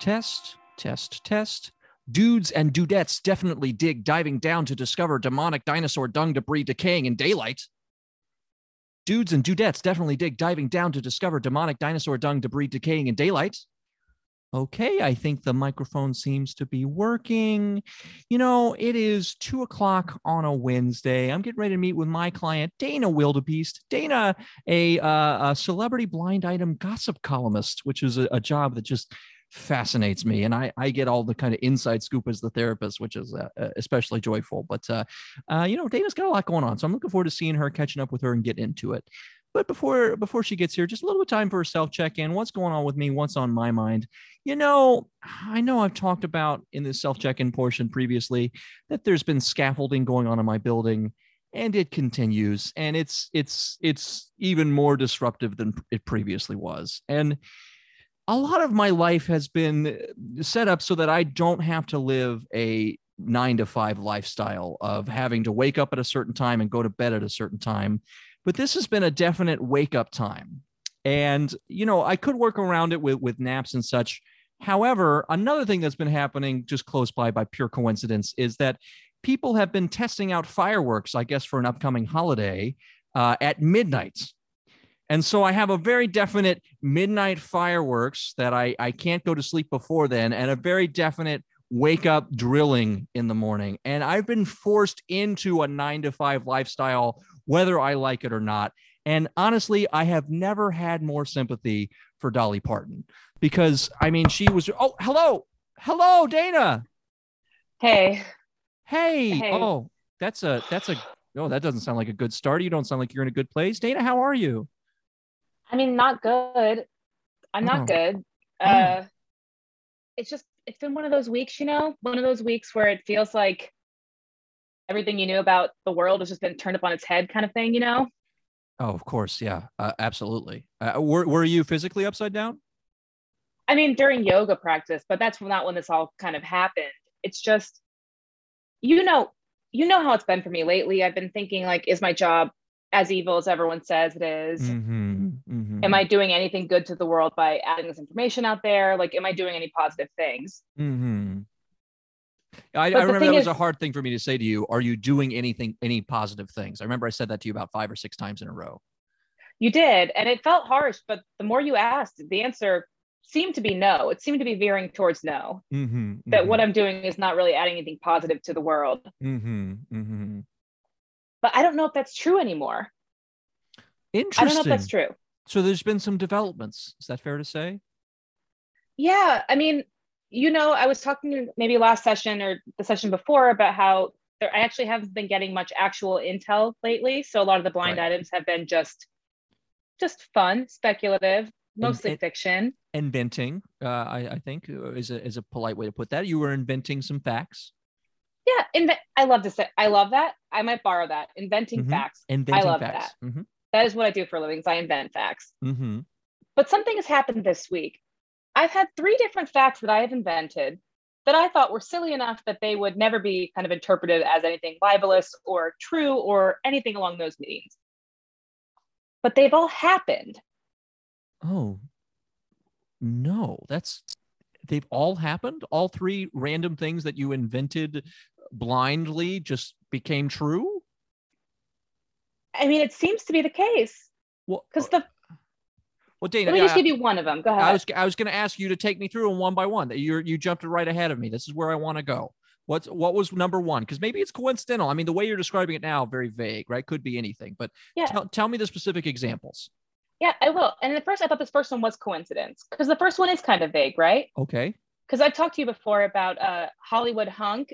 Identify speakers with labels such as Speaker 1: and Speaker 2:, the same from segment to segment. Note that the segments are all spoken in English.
Speaker 1: Test, test, test. Dudes and dudettes definitely dig diving down to discover demonic dinosaur dung debris decaying in daylight. Dudes and dudettes definitely dig diving down to discover demonic dinosaur dung debris decaying in daylight. Okay, I think the microphone seems to be working. You know, it is two o'clock on a Wednesday. I'm getting ready to meet with my client, Dana Wildebeest. Dana, a, uh, a celebrity blind item gossip columnist, which is a, a job that just fascinates me and I, I get all the kind of inside scoop as the therapist which is uh, uh, especially joyful but uh, uh, you know dana's got a lot going on so i'm looking forward to seeing her catching up with her and getting into it. But before before she gets here just a little bit time for a self check-in what's going on with me? What's on my mind? You know i know i've talked about in the self check-in portion previously that there's been scaffolding going on in my building and it continues and it's it's it's even more disruptive than it previously was. And a lot of my life has been set up so that I don't have to live a nine to five lifestyle of having to wake up at a certain time and go to bed at a certain time. But this has been a definite wake up time. And, you know, I could work around it with, with naps and such. However, another thing that's been happening just close by by pure coincidence is that people have been testing out fireworks, I guess, for an upcoming holiday uh, at midnight. And so I have a very definite midnight fireworks that I, I can't go to sleep before then, and a very definite wake up drilling in the morning. And I've been forced into a nine to five lifestyle, whether I like it or not. And honestly, I have never had more sympathy for Dolly Parton because I mean, she was, oh, hello, hello, Dana.
Speaker 2: Hey,
Speaker 1: Hey.
Speaker 2: Hey.
Speaker 1: Oh, that's a, that's a, oh, that doesn't sound like a good start. You don't sound like you're in a good place. Dana, how are you?
Speaker 2: I mean, not good. I'm
Speaker 1: Oh.
Speaker 2: not good. Uh, it's just, it's been one of those weeks, you know, one of those weeks where it feels like everything you knew about the world has just been turned up on its head, kind of thing, you know?
Speaker 1: Oh, of course. Yeah, uh, absolutely. Uh, were, were you physically upside down?
Speaker 2: I mean, during yoga practice, but that's not when this all kind of happened. It's just, you know, you know how it's been for me lately. I've been thinking, like, is my job as evil as everyone says it is?
Speaker 1: Mm-hmm, mm-hmm.
Speaker 2: Am I doing anything good to the world by adding this information out there? Like, am I doing any positive things?
Speaker 1: Mm-hmm. I, I remember that was a hard thing for me to say to you. Are you doing anything, any positive things? I remember I said that to you about five or six times in a row.
Speaker 2: You did, and it felt harsh, but the more you asked, the answer seemed to be no. It seemed to be veering towards no.
Speaker 1: Mm-hmm,
Speaker 2: That what I'm doing is not really adding anything positive to the world. But I don't know if that's true anymore.
Speaker 1: Interesting.
Speaker 2: I don't know if that's true.
Speaker 1: So there's been some developments. Is that fair to say?
Speaker 2: Yeah, I mean, you know, I was talking maybe last session or the session before about how there I actually haven't been getting much actual intel lately. So a lot of the blind
Speaker 1: Right.
Speaker 2: items have been just just fun, speculative, mostly fiction.
Speaker 1: Inventing, uh, I, I think, uh, is a, is a polite way to put that. You were inventing some facts.
Speaker 2: Yeah, invent I love to say I love that. I might borrow that. Inventing
Speaker 1: Mhm.
Speaker 2: facts.
Speaker 1: Inventing
Speaker 2: love
Speaker 1: facts. Mm-hmm,
Speaker 2: That is what I do for a living. is I invent facts.
Speaker 1: mm-hmm.
Speaker 2: But something has happened this week. I've had three different facts that I have invented that I thought were silly enough that they would never be kind of interpreted as anything libelous or true or anything along those meanings. But they've all happened.
Speaker 1: Oh, no, that's they've all happened. All three random things that you invented blindly just became true.
Speaker 2: I mean, it seems to be the case
Speaker 1: Well,
Speaker 2: because the
Speaker 1: well, Dana,
Speaker 2: let me just give you one of them. Go ahead.
Speaker 1: I was I was going to ask you to take me through them one by one. You you jumped right ahead of me. This is where I want to go. What's what was number one? Because maybe it's coincidental. I mean, the way you're describing it now, very vague, right? Could be anything. But
Speaker 2: Yeah.
Speaker 1: tell, tell me the specific examples.
Speaker 2: Yeah, I will. And at first, I thought this first one was coincidence because the first one is kind of vague, right?
Speaker 1: Okay.
Speaker 2: Because I've talked to you before about uh, Hollywood Hunk,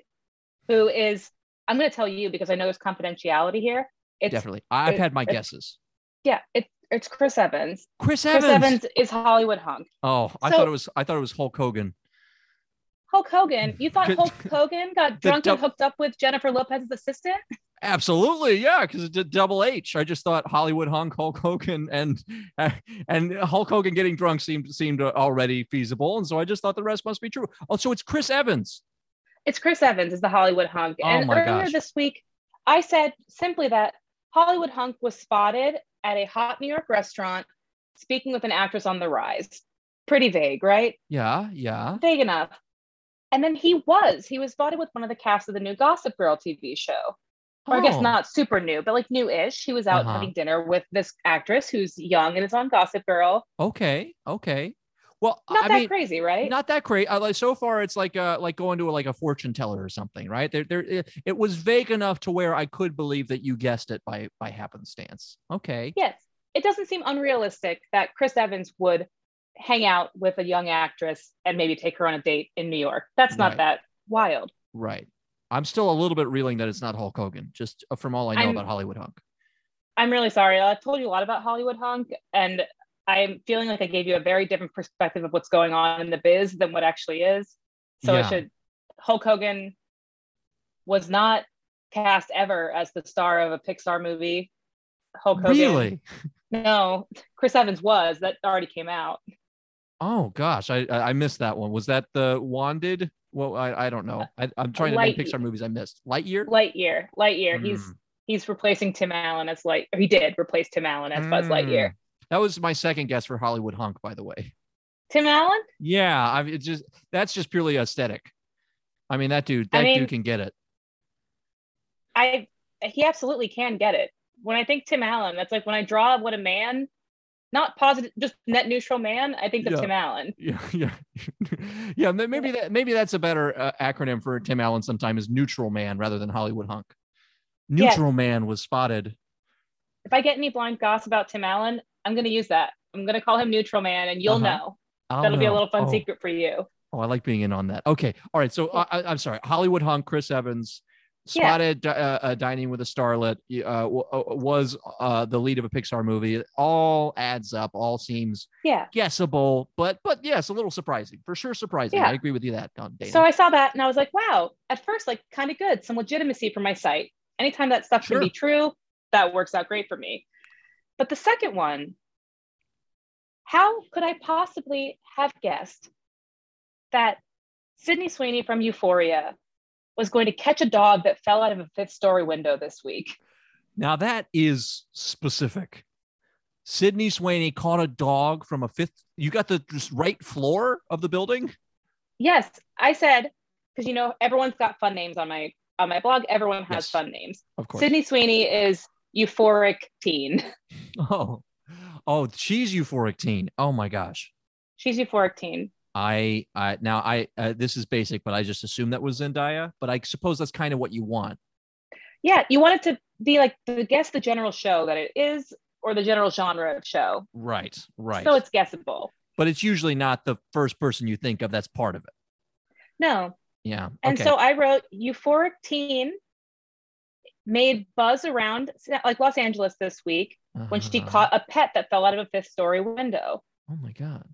Speaker 2: who is, I'm going to tell you because I know there's confidentiality here. It's,
Speaker 1: Definitely. I've
Speaker 2: it-
Speaker 1: had my guesses.
Speaker 2: Yeah, it's it's Chris Evans.
Speaker 1: Chris
Speaker 2: Chris
Speaker 1: Evans.
Speaker 2: Evans is Hollywood Hunk.
Speaker 1: Oh, I
Speaker 2: So-
Speaker 1: thought it was I thought it was Hulk Hogan.
Speaker 2: Hulk Hogan. You thought Hulk Hogan got drunk
Speaker 1: dou-
Speaker 2: and hooked up with Jennifer Lopez's assistant?
Speaker 1: Absolutely, yeah, because it did double H. I just thought Hollywood hunk Hulk Hogan and and Hulk Hogan getting drunk seemed seemed already feasible, and so I just thought the rest must be true. Oh, so it's Chris Evans.
Speaker 2: It's Chris Evans is the Hollywood Hunk.
Speaker 1: Oh
Speaker 2: and earlier
Speaker 1: gosh.
Speaker 2: this week, I said simply that Hollywood Hunk was spotted at a hot New York restaurant speaking with an actress on the rise. Pretty vague, right?
Speaker 1: Yeah, yeah.
Speaker 2: Vague enough. And then he was. He was spotted with one of the cast of the new Gossip Girl TV show. Or I guess
Speaker 1: Oh,
Speaker 2: not super new, but like new-ish. He was out
Speaker 1: Uh-huh.
Speaker 2: having dinner with this actress who's young and is on Gossip Girl.
Speaker 1: Okay, okay. Well,
Speaker 2: Not
Speaker 1: I
Speaker 2: that
Speaker 1: mean,
Speaker 2: crazy, right?
Speaker 1: not that crazy. Like so far. It's like uh like going to a, like a fortune teller or something, right? There, there. It, it was vague enough to where I could believe that you guessed it by by happenstance. Okay.
Speaker 2: yes. It doesn't seem unrealistic that Chris Evans would hang out with a young actress and maybe take her on a date in New York. That's not
Speaker 1: Right.
Speaker 2: that wild.
Speaker 1: Right. I'm still a little bit reeling that it's not Hulk Hogan, just uh, from all I know
Speaker 2: I'm-
Speaker 1: about Hollywood Hunk.
Speaker 2: I'm really sorry. I've told you a lot about Hollywood Hunk, and I'm feeling like I gave you a very different perspective of what's going on in the biz than what actually is. So
Speaker 1: Yeah.
Speaker 2: I should. Hulk Hogan was not cast ever as the star of a Pixar movie. Hulk Hogan.
Speaker 1: Really?
Speaker 2: No, Chris Evans was. That already came out.
Speaker 1: Oh gosh, I I missed that one. Was that the Wanted? Well, I, I don't know. I, I'm trying to
Speaker 2: Light-
Speaker 1: Pixar movies I missed. Lightyear.
Speaker 2: Lightyear. Lightyear. He's
Speaker 1: Mm.
Speaker 2: he's he's replacing Tim Allen as Light. He did replace Tim Allen as Buzz Lightyear.
Speaker 1: That was my second guess for Hollywood Hunk, by the way.
Speaker 2: Tim Allen?
Speaker 1: Yeah, I mean, it's just that's just purely aesthetic. I mean, that dude,
Speaker 2: I
Speaker 1: that
Speaker 2: mean-
Speaker 1: dude can get it.
Speaker 2: I he absolutely can get it. When I think Tim Allen, that's like when I draw what a man, not positive, just net neutral man. I think of
Speaker 1: Yeah.
Speaker 2: Tim Allen.
Speaker 1: Yeah, yeah, yeah. Maybe that maybe that's a better uh, acronym for Tim Allen. Sometime is neutral man rather than Hollywood Hunk.
Speaker 2: Yes.
Speaker 1: Neutral man was spotted.
Speaker 2: If I get any blind goss about Tim Allen, I'm going to use that. I'm going to call him neutral man, and you'll
Speaker 1: Uh-huh.
Speaker 2: know.
Speaker 1: I'll
Speaker 2: That'll be a little fun
Speaker 1: Oh.
Speaker 2: secret for you.
Speaker 1: Oh, I like being in on that. Okay. All right. So I, I'm sorry. Hollywood hunk Chris Evans
Speaker 2: Yeah.
Speaker 1: spotted uh, uh, dining with a starlet uh, w- uh, was uh, the lead of a Pixar movie. It all adds up. All seems
Speaker 2: Yeah.
Speaker 1: guessable, but but yes, a little surprising for sure. Surprising.
Speaker 2: Yeah.
Speaker 1: I agree with you that Dana.
Speaker 2: So I saw that and I was like, wow, at first, like kind of good, some legitimacy for my site. Anytime that stuff
Speaker 1: Sure.
Speaker 2: can be true, that works out great for me. But the second one, how could I possibly have guessed that Sydney Sweeney from Euphoria was going to catch a dog that fell out of a fifth story window this week?
Speaker 1: now that is specific. Sydney Sweeney caught a dog from a fifth. You got the just right floor of the building.
Speaker 2: Yes, I said, because you know, everyone's got fun names on my on my blog. Everyone has
Speaker 1: Yes.
Speaker 2: fun names.
Speaker 1: Of course.
Speaker 2: Sydney Sweeney is euphoric teen.
Speaker 1: Oh, oh, she's euphoric teen. Oh my gosh.
Speaker 2: She's euphoric teen.
Speaker 1: I, I now I uh, this is basic, but I just assumed that was Zendaya. But I suppose that's kind of what you want.
Speaker 2: Yeah, you want it to be like the guess the general show that it is, or the general genre of show.
Speaker 1: Right, right.
Speaker 2: So it's guessable.
Speaker 1: but it's usually not the first person you think of that's part of it.
Speaker 2: No.
Speaker 1: Yeah.
Speaker 2: And
Speaker 1: okay.
Speaker 2: so I wrote euphoric teen made buzz around like Los Angeles this week when she
Speaker 1: Uh-huh.
Speaker 2: caught a pet that fell out of a fifth story window.
Speaker 1: Oh my god.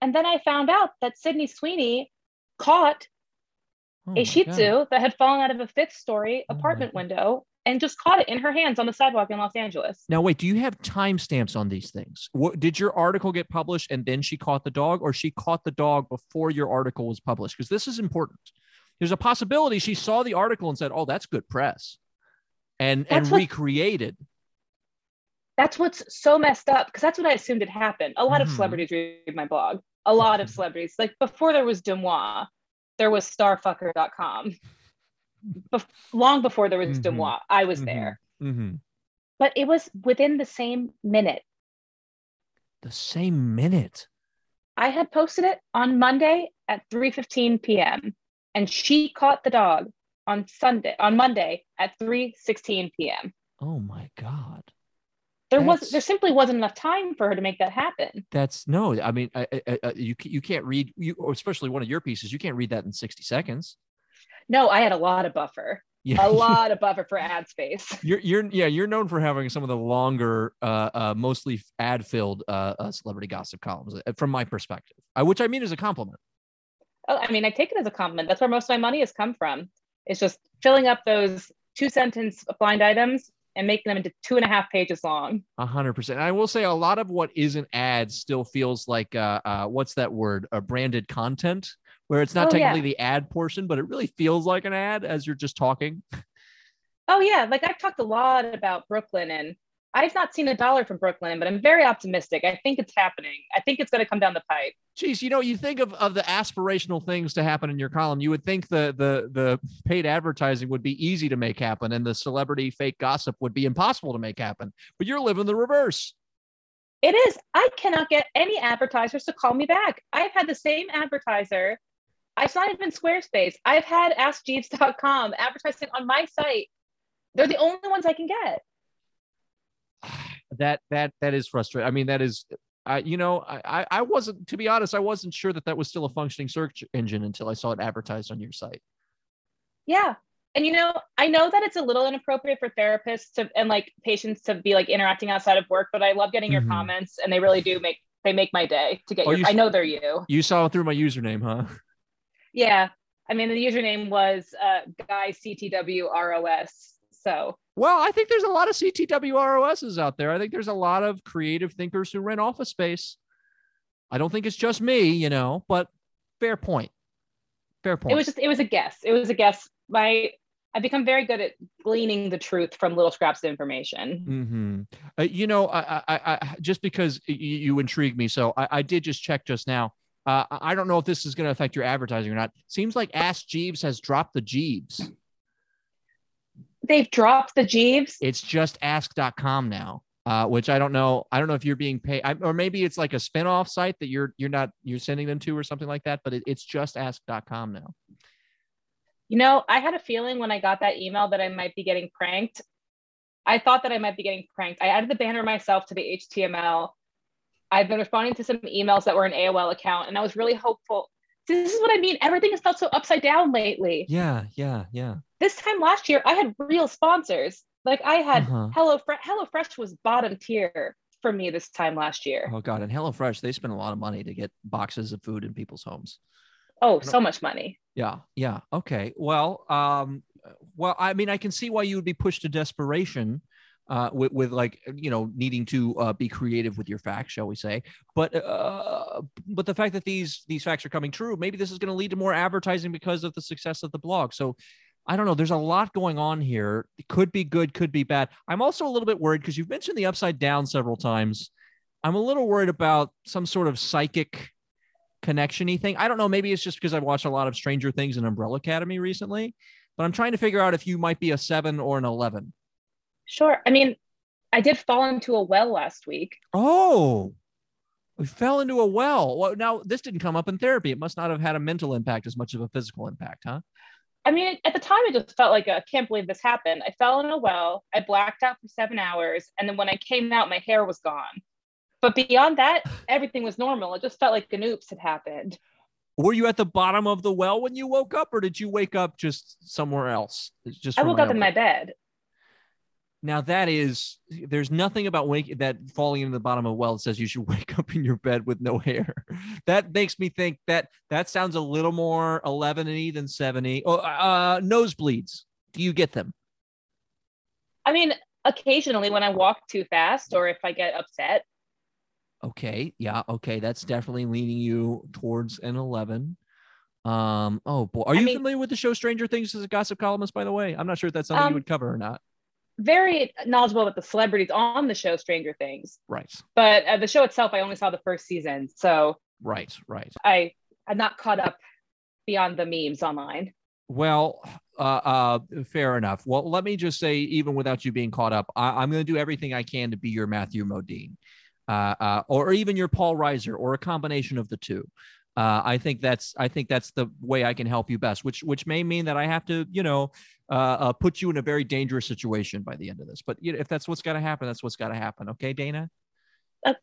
Speaker 2: And then I found out that Sydney Sweeney caught
Speaker 1: Oh
Speaker 2: a Shih
Speaker 1: God.
Speaker 2: Tzu that had fallen out of a fifth story
Speaker 1: Oh
Speaker 2: apartment
Speaker 1: God.
Speaker 2: window and just caught it in her hands on the sidewalk in Los Angeles.
Speaker 1: Now wait, do you have timestamps on these things? What did your article get published and then she caught the dog, or she caught the dog before your article was published? Because this is important. There's a possibility she saw the article and said, "Oh, that's good press," and and
Speaker 2: what-
Speaker 1: recreated.
Speaker 2: That's what's so messed up because that's what I assumed had happened. A lot of
Speaker 1: Mhm.
Speaker 2: celebrities read my blog. A lot of celebrities. Like before there was DeuxMoi, there was starfucker.com. Bef- long before there was
Speaker 1: Mhm.
Speaker 2: DeuxMoi, I was
Speaker 1: Mhm.
Speaker 2: there.
Speaker 1: Mhm.
Speaker 2: But it was within the same minute.
Speaker 1: The same minute.
Speaker 2: I had posted it on Monday at 3:15 p.m. and she caught the dog on Sunday on Monday at 3:16 p.m.
Speaker 1: Oh my god.
Speaker 2: There was there simply wasn't enough time for her to make that happen.
Speaker 1: That's no. I mean, I, I, I, you you can't read you, especially one of your pieces. You can't read that in sixty seconds.
Speaker 2: No, I had a lot of buffer,
Speaker 1: Yeah,
Speaker 2: a lot of buffer for ad space.
Speaker 1: You're you're yeah you're known for having some of the longer, uh, uh mostly ad filled uh, uh, celebrity gossip columns, uh, from my perspective. Uh, which I mean is a compliment.
Speaker 2: Oh, I mean, I take it as a compliment. That's where most of my money has come from. It's just filling up those two sentence blind items and making them into two and a half pages long.
Speaker 1: A hundred percent. I will say a lot of what isn't ads still feels like uh, uh what's that word? A branded content, where it's not
Speaker 2: Oh, yeah.
Speaker 1: technically the ad portion, but it really feels like an ad as you're just talking.
Speaker 2: Oh yeah, like I've talked a lot about Brooklyn and I've not seen a dollar from Brooklyn, but I'm very optimistic. I think it's happening. I think it's going to come down the pipe.
Speaker 1: Geez, you know, you think of, of the aspirational things to happen in your column. You would think the the the paid advertising would be easy to make happen, and the celebrity fake gossip would be impossible to make happen. But you're living the reverse.
Speaker 2: It is. I cannot get any advertisers to call me back. I've had the same advertiser. It's not even Squarespace. I've had AskJeeves.com advertising on my site. They're the only ones I can get.
Speaker 1: That that that is frustrating. I mean, that is. I you know, I I- wasn't to be honest. I wasn't sure that that was still a functioning search engine until I saw it advertised on your site.
Speaker 2: Yeah. And you know, I know that it's a little inappropriate for therapists to and like patients to be like interacting outside of work, but I love getting your
Speaker 1: Mhm.
Speaker 2: comments and they really do make they make my day to get
Speaker 1: Oh,
Speaker 2: your
Speaker 1: you
Speaker 2: I know they're you.
Speaker 1: You saw through my username, huh?
Speaker 2: Yeah. I mean the username was uh guy CTWROS. So
Speaker 1: Well, I think there's a lot of CTWROSs out there. I think there's a lot of creative thinkers who rent office space. I don't think it's just me, you know, but fair point. Fair point.
Speaker 2: it was just it was a guess. It was a guess. My I've become very good at gleaning the truth from little scraps of information.
Speaker 1: hmm Uh, you know, I, I, I, just because y- you intrigue me, so I, I did just check just now. Uh, I I don't know if this is going to affect your advertising or not. Seems like Ask Jeeves has dropped the Jeeves.
Speaker 2: They've dropped the Jeeves.
Speaker 1: It's just ask.com now. Uh, which I don't know. I don't know if you're being paid, I, or maybe it's like a spin-off site that you're you're not you're sending them to or something like that. But it, it's just ask.com now.
Speaker 2: You know, I had a feeling when I got that email that I might be getting pranked. I thought that I might be getting pranked. I added the banner myself to the HTML. I've been responding to some emails that were an AOL account, and I was really hopeful. This is what I mean. Everything has felt so upside down lately.
Speaker 1: Yeah, yeah, yeah.
Speaker 2: This time last year, I had real sponsors. Like I had
Speaker 1: Uh-huh.
Speaker 2: Hello Fresh. Hello Fresh was bottom tier for me this time last year.
Speaker 1: Oh God, and HelloFresh, they spend a lot of money to get boxes of food in people's homes.
Speaker 2: Oh, so much money.
Speaker 1: Yeah, yeah. Okay. Well, um, well, I mean, I can see why you would be pushed to desperation, uh, with, with like you know needing to uh, be creative with your facts, shall we say? But uh, but the fact that these these facts are coming true, maybe this is going to lead to more advertising because of the success of the blog. So. I don't know. There's a lot going on here. It could be good, could be bad. I'm also a little bit worried because you've mentioned the upside down several times. I'm a little worried about some sort of psychic connection-y thing. I don't know. Maybe it's just because I've watched a lot of Stranger Things and Umbrella Academy recently, but I'm trying to figure out if you might be a seven or an 11.
Speaker 2: Sure. I mean, I did fall into a well last week.
Speaker 1: Oh, we fell into a well. Well, now this didn't come up in therapy. It must not have had a mental impact as much of a physical impact, huh?
Speaker 2: I mean, at the time, it just felt like uh, I can't believe this happened. I fell in a well. I blacked out for seven hours, and then when I came out, my hair was gone. But beyond that, everything was normal. It just felt like an oops had happened.
Speaker 1: Were you at the bottom of the well when you woke up, or did you wake up just somewhere else? Just
Speaker 2: I woke up in my bed.
Speaker 1: Now that is, there's nothing about wake that falling into the bottom of a well that says you should wake up in your bed with no hair. That makes me think that that sounds a little more 11 than 70. Oh, uh, nosebleeds. Do you get them?
Speaker 2: I mean, occasionally when I walk too fast or if I get upset,
Speaker 1: Okay, yeah, okay, that's definitely leaning you towards an 11. Um, oh boy, are
Speaker 2: I
Speaker 1: you
Speaker 2: mean-
Speaker 1: familiar with the show Stranger Things as a gossip columnist? By the way, I'm not sure if that's something
Speaker 2: Um,
Speaker 1: you would cover or not.
Speaker 2: Very knowledgeable about the celebrities on the show Stranger Things.
Speaker 1: Right,
Speaker 2: But uh, the show itself, I only saw the first season. So
Speaker 1: right, right.
Speaker 2: I, I'm not caught up beyond the memes online.
Speaker 1: Well, uh, uh, fair enough. Well, let me just say, even without you being caught up, I, I'm going to do everything I can to be your Matthew Modine, uh, uh, or even your Paul Reiser, or a combination of the two. Uh, I think that's I think that's the way I can help you best, which which may mean that I have to, you know, uh, uh, put you in a very dangerous situation by the end of this. But you know, if that's what's got to happen, that's what's got to happen. Okay, Dana.
Speaker 2: Uh,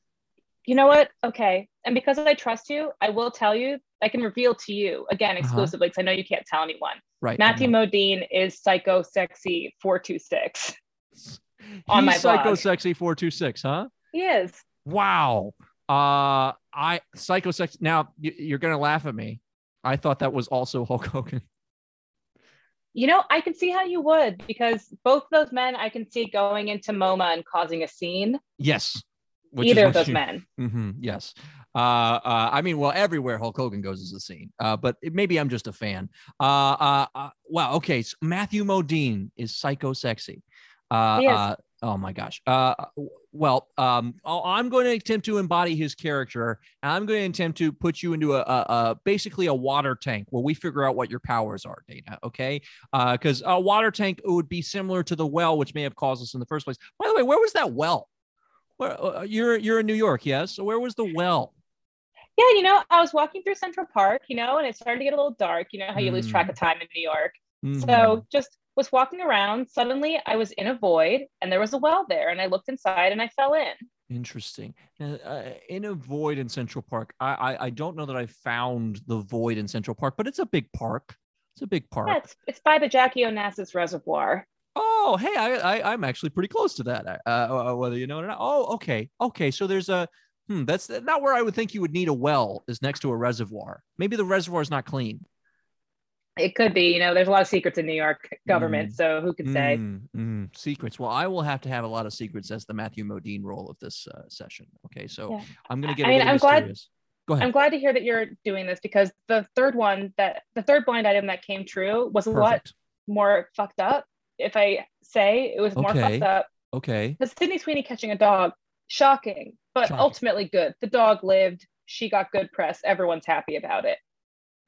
Speaker 2: you know what? Okay, and because I trust you, I will tell you. I can reveal to you again
Speaker 1: Uh-huh.
Speaker 2: exclusively because I know you can't tell anyone.
Speaker 1: Right.
Speaker 2: Matthew. Modine is psycho sexy four two six. on
Speaker 1: He's
Speaker 2: my
Speaker 1: psycho
Speaker 2: blog.
Speaker 1: sexy four two six, huh?
Speaker 2: He is.
Speaker 1: Wow. Uh, I psycho sex. Now you, you're gonna laugh at me. I thought that was also Hulk Hogan.
Speaker 2: You know, I can see how you would because both those men I can see going into MoMA and causing a scene.
Speaker 1: Yes.
Speaker 2: Either of those
Speaker 1: you-
Speaker 2: men.
Speaker 1: Mhm, yes. Uh, uh, I mean, well, everywhere Hulk Hogan goes is a scene. Uh, but maybe I'm just a fan. Uh, uh, uh wow. Okay. So Matthew Modine is psycho sexy. Uh,
Speaker 2: He is.
Speaker 1: uh, oh my gosh. Uh, well, um, I'm going to attempt to embody his character. And I'm going to attempt to put you into a, a, a basically a water tank where we figure out what your powers are, Dana. Okay. Because a water tank would be similar to the well, which may have caused us in the first place. By the way, where was that well? Where uh, you're you're in New York, yes? So where was the well?
Speaker 2: Yeah, you know, I was walking through Central Park, you know, and it started to get a little dark. You know how you lose track of time in New York.
Speaker 1: Mhm.
Speaker 2: So just was walking around. Suddenly I was in a void and there was a well there. And I looked inside and I fell in.
Speaker 1: interesting. Uh, uh, in a void in Central Park, I, I I don't know that I found the void in Central Park, but it's a big park. It's a big park.
Speaker 2: Yeah, it's, it's by the Jackie Onassis Reservoir.
Speaker 1: Oh, hey, I, I I'm actually pretty close to that. Uh, uh, whether you know it or not. Oh, okay, okay. So there's a hmm. That's not where I would think you would need a well. Is next to a reservoir. Maybe the reservoir is not clean.
Speaker 2: It could be, you know, there's a lot of secrets in New York government.
Speaker 1: Mm.
Speaker 2: So who can say?
Speaker 1: Mm, mm, secrets. Well, I will have to have a lot of secrets as the Matthew Modine role of this uh, session. Okay, so
Speaker 2: Yeah.
Speaker 1: I'm gonna get.
Speaker 2: I
Speaker 1: a
Speaker 2: mean, I'm glad-
Speaker 1: Go ahead.
Speaker 2: I'm glad to hear that you're doing this because the third one that the third blind item that came true was a lot more fucked up. If I say it was more
Speaker 1: Okay.
Speaker 2: fucked up,
Speaker 1: Okay.
Speaker 2: because Sydney Sweeney catching a dog, shocking, but
Speaker 1: Shocking.
Speaker 2: ultimately good. The dog lived. She got good press. Everyone's happy about it.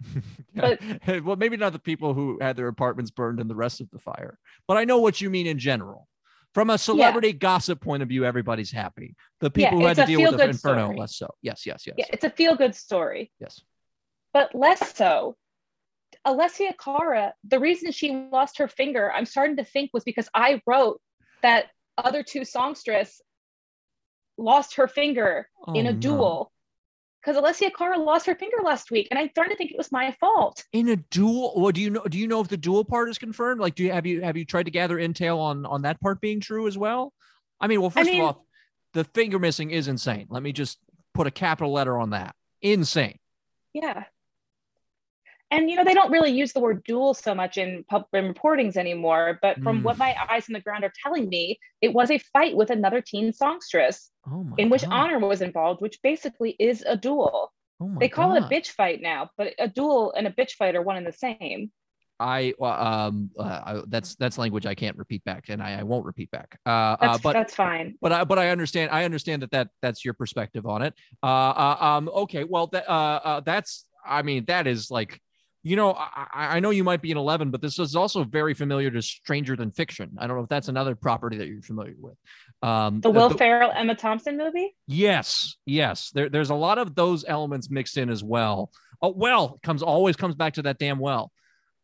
Speaker 1: Yeah. well, maybe not the people who had their apartments burned in the rest of the fire, but I know what you mean in general. From a celebrity gossip point of view, everybody's happy. The
Speaker 2: Yeah,
Speaker 1: people who had to deal with the inferno,
Speaker 2: story.
Speaker 1: less so. Yes, yes, yes,
Speaker 2: Yeah, it's a feel good story,
Speaker 1: yes.
Speaker 2: but less so. Alessia Cara, the reason she lost her finger, I'm starting to think was because I wrote that other two songstress lost her finger in
Speaker 1: Oh,
Speaker 2: a
Speaker 1: no.
Speaker 2: duel. Because Alessia Cara lost her finger last week, and I'm starting to think it was my fault.
Speaker 1: in a duel. Well, do you know? Do you know if the duel part is confirmed? Like, do you have you have you tried to gather intel on on that part being true as well? I mean, well, first
Speaker 2: mean-
Speaker 1: of all, the finger missing is insane. Let me just put a capital letter on that. Insane.
Speaker 2: Yeah. And you know, they don't really use the word duel so much in public in reportings anymore, but from
Speaker 1: Mm.
Speaker 2: what my eyes on the ground are telling me, it was a fight with another teen songstress
Speaker 1: Oh
Speaker 2: in which
Speaker 1: God.
Speaker 2: honor was involved, which basically is a duel.
Speaker 1: Oh
Speaker 2: They call
Speaker 1: God.
Speaker 2: it a bitch fight now, but a duel and a bitch fight are one and the same.
Speaker 1: I um uh, I, that's that's language I can't repeat back, and I, I won't repeat back. Uh, uh but
Speaker 2: that's fine.
Speaker 1: but I but I understand I understand that that that's your perspective on it. Uh, uh um okay well that uh, uh that's I mean that is like you know I, I know you might be an 11 but this is also very familiar to Stranger Than Fiction. I don't know if that's another property that you're familiar with. Um
Speaker 2: The Will Ferrell Emma Thompson movie?
Speaker 1: Yes, yes. There, there's a lot of those elements mixed in as well. Oh, well, comes always comes back to that damn well.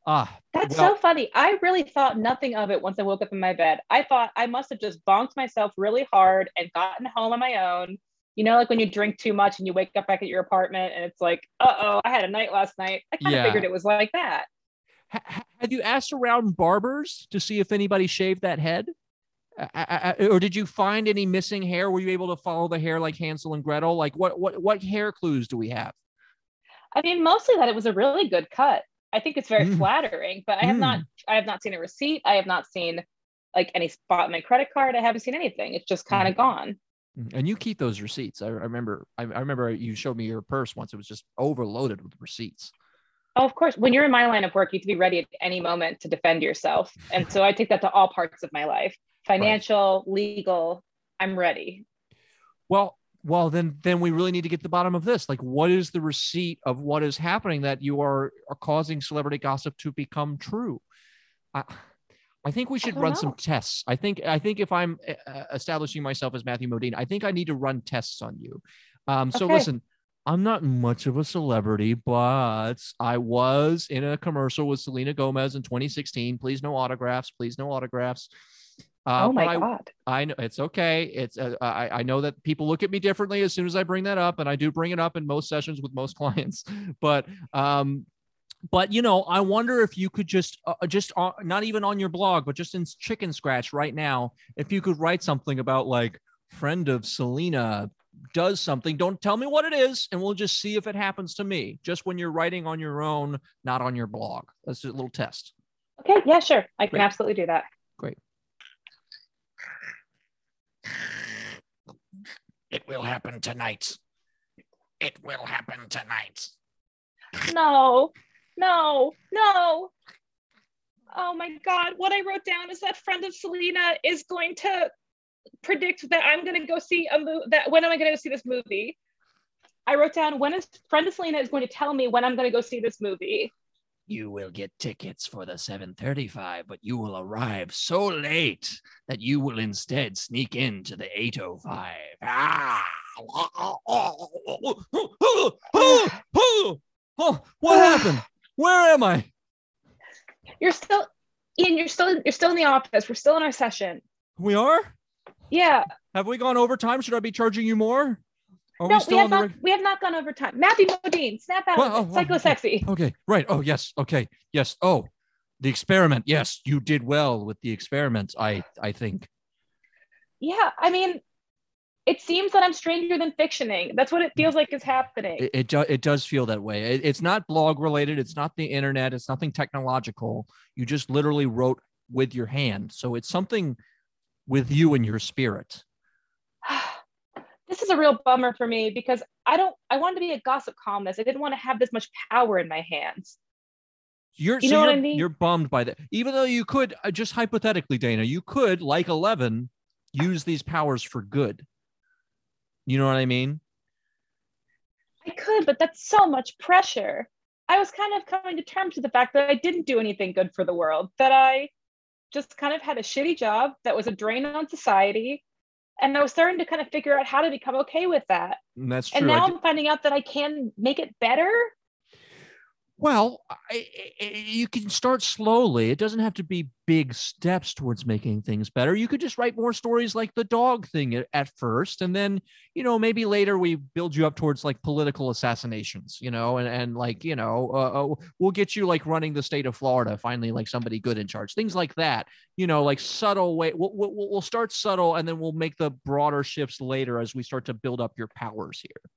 Speaker 1: Ah,
Speaker 2: That's
Speaker 1: Well-
Speaker 2: so funny. I really thought nothing of it once I woke up in my bed. I thought I must have just bonked myself really hard and gotten home on my own. You know, like when you drink too much and you wake up back at your apartment and it's like, uh oh, I had a night last night. I kind of
Speaker 1: Yeah.
Speaker 2: figured it was like that.
Speaker 1: Ha- ha- have you asked around barbers to see if anybody shaved that head? Uh, uh, or did you find any missing hair? Were you able to follow the hair like Hansel and Gretel? Like what what what hair clues do we have?
Speaker 2: I mean, mostly that it was a really good cut. I think it's very
Speaker 1: Mm.
Speaker 2: flattering, but I have not I have not seen a receipt. I have not seen like any spot on my credit card. I haven't seen anything. It's just kind of gone.
Speaker 1: Mm, And you keep those receipts. I, I remember. I, I remember you showed me your purse once. It was just overloaded with receipts.
Speaker 2: Oh, of course. When you're in my line of work, you have to be ready at any moment to defend yourself. And so I take that to all parts of my life financial, legal. I'm ready.
Speaker 1: Well, well, then then we really need to get to the bottom of this. Like, what is the receipt of what is happening that you are are causing celebrity gossip to become true? I, I think we should run some tests. I think I think if I'm uh, establishing myself as Matthew Modine, I think I need to run tests on you. Um, so
Speaker 2: Okay.
Speaker 1: listen, I'm not much of a celebrity, but I was in a commercial with Selena Gomez in 2016. Please no autographs. Please no autographs.
Speaker 2: Uh, oh my
Speaker 1: I,
Speaker 2: god!
Speaker 1: I know it's okay. It's uh, I, I know that people look at me differently as soon as I bring that up, and I do bring it up in most sessions with most clients. But um, but you know, I wonder if you could just uh, just uh, not even on your blog, but just in Chicken Scratch right now, if you could write something about like friend of Selena does something. Don't tell me what it is, and we'll just see if it happens to me. Just when you're writing on your own, not on your blog. That's a little test.
Speaker 2: Okay. Yeah. Sure. I can Great. absolutely do that.
Speaker 1: Great. It will happen tonight. It will happen tonight.
Speaker 2: No, no, no. Oh my God. What I wrote down is that friend of Selena is going to predict that I'm going to go see a movie. That when am I going to go see this movie? I wrote down when is friend of Selena is going to tell me when I'm going to go see this movie.
Speaker 1: You will get tickets for the 735, but you will arrive so late that you will instead sneak into the 805. Ah! Oh, what happened? Where am I?
Speaker 2: You're still Ian, you're still you're still in the office. We're still in our session.
Speaker 1: We are?
Speaker 2: Yeah.
Speaker 1: Have we gone overtime? Should I be charging you more?
Speaker 2: Are no, we, we have not. Reg- we have not gone overtime. Matthew Modine, snap out well. Oh, Psycho sexy.
Speaker 1: Okay, right. Oh yes. Okay. Yes. Oh, the experiment. Yes, you did well with the experiment. I I think.
Speaker 2: Yeah, I mean, it seems that I'm stranger than fictioning. That's what it feels like is happening.
Speaker 1: It it, do, it does feel that way. It, it's not blog related. It's not the internet. It's nothing technological. You just literally wrote with your hand. So it's something with you and your spirit.
Speaker 2: this is a real bummer for me because I don't. I wanted to be a gossip columnist. I didn't want to have this much power in my hands.
Speaker 1: You're, you so know what I mean? You're bummed by that, even though you could uh, just hypothetically, Dana, you could, like Eleven, use these powers for good. You know what I mean?
Speaker 2: I could, but that's so much pressure. I was kind of coming to terms with the fact that I didn't do anything good for the world, that I just kind of had a shitty job that was a drain on society. And I was starting to kind of figure out how to become okay with that.
Speaker 1: And that's true.
Speaker 2: And now I'm finding out that I can make it better
Speaker 1: well, I, I, you can start slowly. It doesn't have to be big steps towards making things better. You could just write more stories like the dog thing at, at first, and then you know maybe later we build you up towards like political assassinations, you know, and and like you know uh, uh, we'll get you like running the state of Florida finally, like somebody good in charge, things like that. You know, like subtle way. We'll, we'll, we'll start subtle, and then we'll make the broader shifts later as we start to build up your powers here.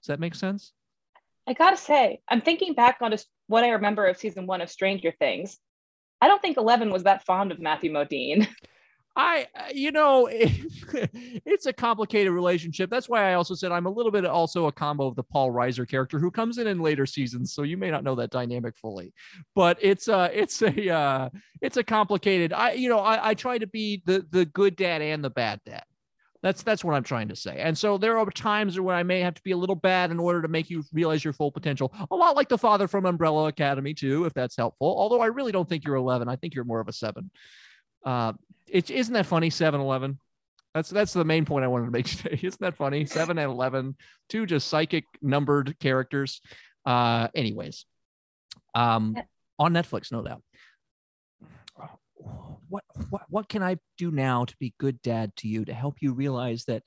Speaker 1: Does that make sense?
Speaker 2: I gotta say, I'm thinking back on what I remember of season one of Stranger Things. I don't think Eleven was that fond of Matthew Modine.
Speaker 1: I, you know, it, it's a complicated relationship. That's why I also said I'm a little bit also a combo of the Paul Reiser character who comes in in later seasons, so you may not know that dynamic fully. But it's uh it's a uh, it's a complicated. I, you know, I, I try to be the the good dad and the bad dad. That's that's what I'm trying to say. And so there are times where I may have to be a little bad in order to make you realize your full potential. A lot like the father from Umbrella Academy too, if that's helpful. Although I really don't think you're 11. I think you're more of a seven. Uh, it isn't that funny? 7 11. That's that's the main point I wanted to make today. Isn't that funny? Seven and eleven, two just psychic numbered characters. Uh, anyways, um, on Netflix, no doubt what what can I do now to be good dad to you to help you realize that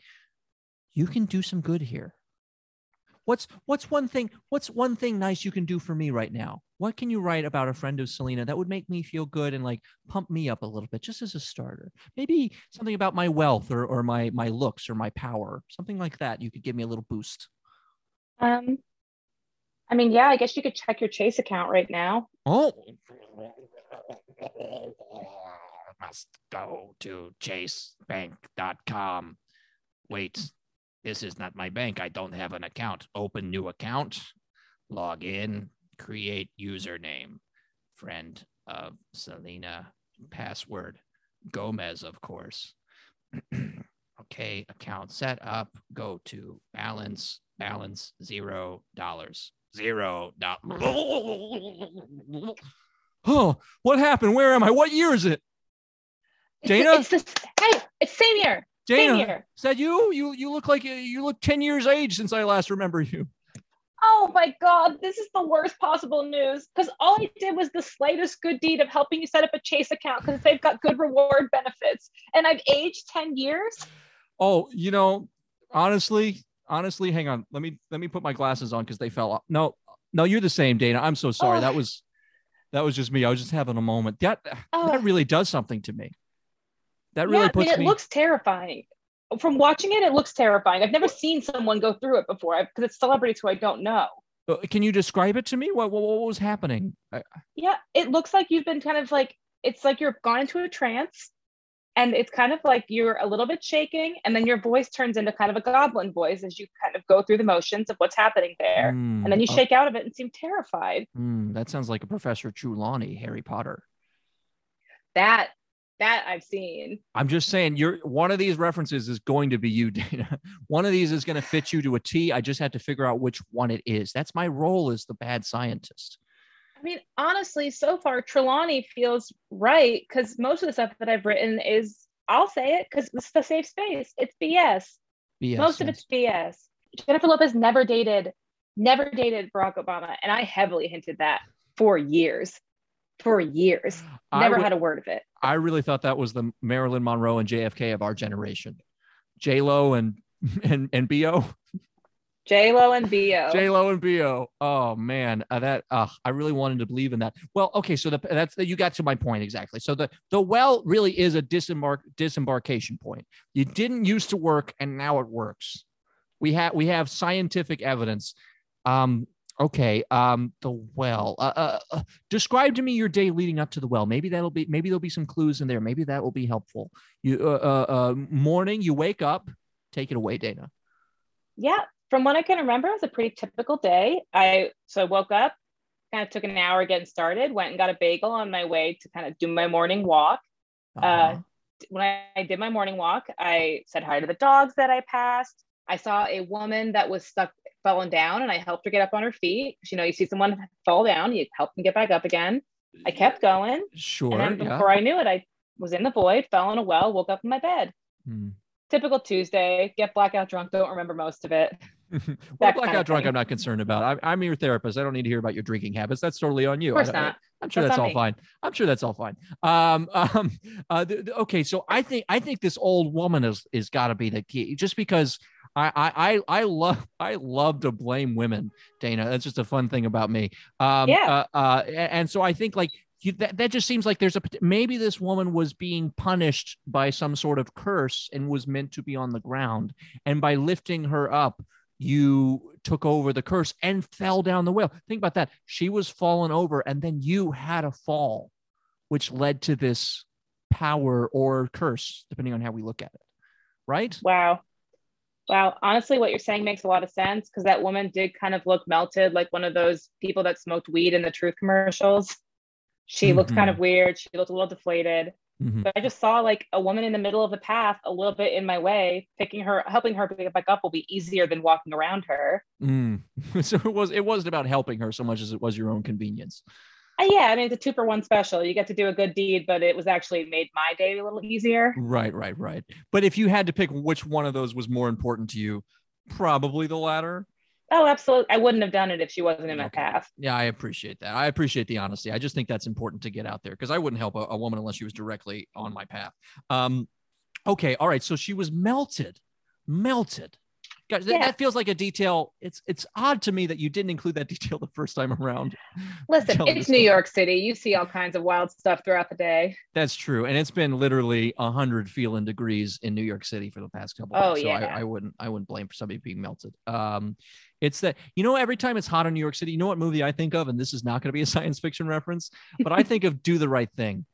Speaker 1: you can do some good here? What's what's one thing what's one thing nice you can do for me right now? What can you write about a friend of Selena that would make me feel good and like pump me up a little bit just as a starter? Maybe something about my wealth or or my my looks or my power, something like that. You could give me a little boost.
Speaker 2: Um I mean, yeah, I guess you could check your Chase account right now.
Speaker 1: Oh, must go to chasebank.com. Wait, this is not my bank. I don't have an account. Open new account, log in, create username, friend of Selena, password Gomez, of course. okay, account set up, go to balance, balance zero dollars. Zero dollars. Oh, what happened? Where am I? What year is it? Dana?
Speaker 2: It's, it's the, hey, it's same year.
Speaker 1: Dana,
Speaker 2: same year.
Speaker 1: is that you? You you look like you look 10 years age since I last remember you.
Speaker 2: Oh my God, this is the worst possible news. Because all I did was the slightest good deed of helping you set up a Chase account because they've got good reward benefits. And I've aged 10 years.
Speaker 1: Oh, you know, honestly, honestly, hang on. Let me let me put my glasses on because they fell off. No, no, you're the same, Dana. I'm so sorry.
Speaker 2: Oh.
Speaker 1: That was that was just me. I was just having a moment. That
Speaker 2: Oh.
Speaker 1: that really does something to me. That really
Speaker 2: yeah, I
Speaker 1: puts
Speaker 2: mean, it
Speaker 1: me.
Speaker 2: looks terrifying. From watching it, it looks terrifying. I've never seen someone go through it before because it's celebrities who I don't know.
Speaker 1: Uh, Can you describe it to me? What what, what was happening? I,
Speaker 2: Yeah, it looks like you've been kind of like it's like you're gone into a trance, and it's kind of like you're a little bit shaking, and then your voice turns into kind of a goblin voice as you kind of go through the motions of what's happening there, and then you
Speaker 1: Mm, uh,
Speaker 2: shake out of it and seem terrified.
Speaker 1: mm, that sounds like a Professor Trelawney, Harry Potter.
Speaker 2: That that I've seen.
Speaker 1: I'm just saying, you're one of these references is going to be you, Dana. One of these is going to fit you to a T. I just had to figure out which one it is. That's my role as the bad scientist.
Speaker 2: I mean, honestly, so far Trelawney feels right because most of the stuff that I've written is I'll say it because it's the safe space. It's BS.
Speaker 1: BS,
Speaker 2: most of it's BS. Jennifer Lopez never dated, never dated Barack Obama, and I heavily hinted that for years, for years. Never had a word of it.
Speaker 1: I really thought that was the Marilyn Monroe and JFK of our generation. J Lo and and and Bo.
Speaker 2: J Lo and Bo.
Speaker 1: J Lo and Bo. Oh man, uh, that uh, I really wanted to believe in that. Well, okay, so the, that's you got to my point exactly. So the the well really is a disembark disembarkation point. You didn't used to work, and now it works. We have we have scientific evidence. Um, okay, um, the well. Uh, uh, uh, describe to me your day leading up to the well. Maybe that'll be maybe there'll be some clues in there. Maybe that will be helpful. You uh, uh, uh morning, you wake up. Take it away, Dana.
Speaker 2: yeah, from what I can remember, it was a pretty typical day. I so I woke up, kind of took an hour getting started, went and got a bagel on my way to kind of do my morning walk.
Speaker 1: Uh-huh.
Speaker 2: when I, I did my morning walk, I said hi to the dogs that I passed. I saw a woman that was stuck, falling down, and I helped her get up on her feet. You know, you see someone fall down, you help them get back up again. I kept going,
Speaker 1: Sure.
Speaker 2: and then
Speaker 1: yeah.
Speaker 2: before I knew it, I was in the void, fell in a well, woke up in my bed.
Speaker 1: Hmm.
Speaker 2: Typical Tuesday, get blackout drunk, don't remember most of it.
Speaker 1: well, blackout drunk. I'm not concerned about. I'm, I'm your therapist. I don't need to hear about your drinking habits. That's totally on you.
Speaker 2: Of course
Speaker 1: I don't-
Speaker 2: not.
Speaker 1: I'm sure
Speaker 2: That's
Speaker 1: that's, all
Speaker 2: me.
Speaker 1: fine. I'm sure that's all fine. Um, um, uh, th- th- okay, so I think I think this old woman is is got to be the key, just because I I I I love I love to blame women, Dana. That's just a fun thing about me. Um,
Speaker 2: Yeah.
Speaker 1: Uh, uh, and so I think like. You, that, that just seems like there's a maybe this woman was being punished by some sort of curse and was meant to be on the ground and by lifting her up you took over the curse and fell down the well. Think about that. She was fallen over, and then you had a fall, which led to this power or curse, depending on how we look at it. Right?
Speaker 2: Wow. Wow. Honestly, what you're saying makes a lot of sense because that woman did kind of look melted, like one of those people that smoked weed in the truth commercials. She looked kind of weird. She looked a little deflated.
Speaker 1: Mhm.
Speaker 2: But I just saw like a woman in the middle of the path, a little bit in my way. Picking her, helping her pick it back up will be easier than walking around her.
Speaker 1: Mm. so it was. It wasn't about helping her so much as it was your own convenience.
Speaker 2: Uh, yeah, I mean, it's a two for one special. You get to do a good deed, but it was actually made my day a little easier.
Speaker 1: Right, right, right. But if you had to pick which one of those was more important to you, probably the latter.
Speaker 2: Oh, absolutely. I wouldn't have done it if she wasn't in my
Speaker 1: Okay.
Speaker 2: path.
Speaker 1: Yeah, I appreciate that. I appreciate the honesty. I just think that's important to get out there because I wouldn't help a, a woman unless she was directly on my path. Um, okay, all right. So she was melted, melted. That,
Speaker 2: Yeah.
Speaker 1: that feels like a detail. It's it's odd to me that you didn't include that detail the first time around.
Speaker 2: Listen, it's New. York City. You see all kinds of wild stuff throughout the day.
Speaker 1: That's true, and it's been literally hundred feeling degrees in New York City for the past couple.
Speaker 2: Oh,
Speaker 1: days, so
Speaker 2: yeah.
Speaker 1: I, I wouldn't I wouldn't blame for somebody being melted. Um, it's that you know every time it's hot in New York City, you know what movie I think of, and this is not going to be a science fiction reference, but I think of Do the Right Thing.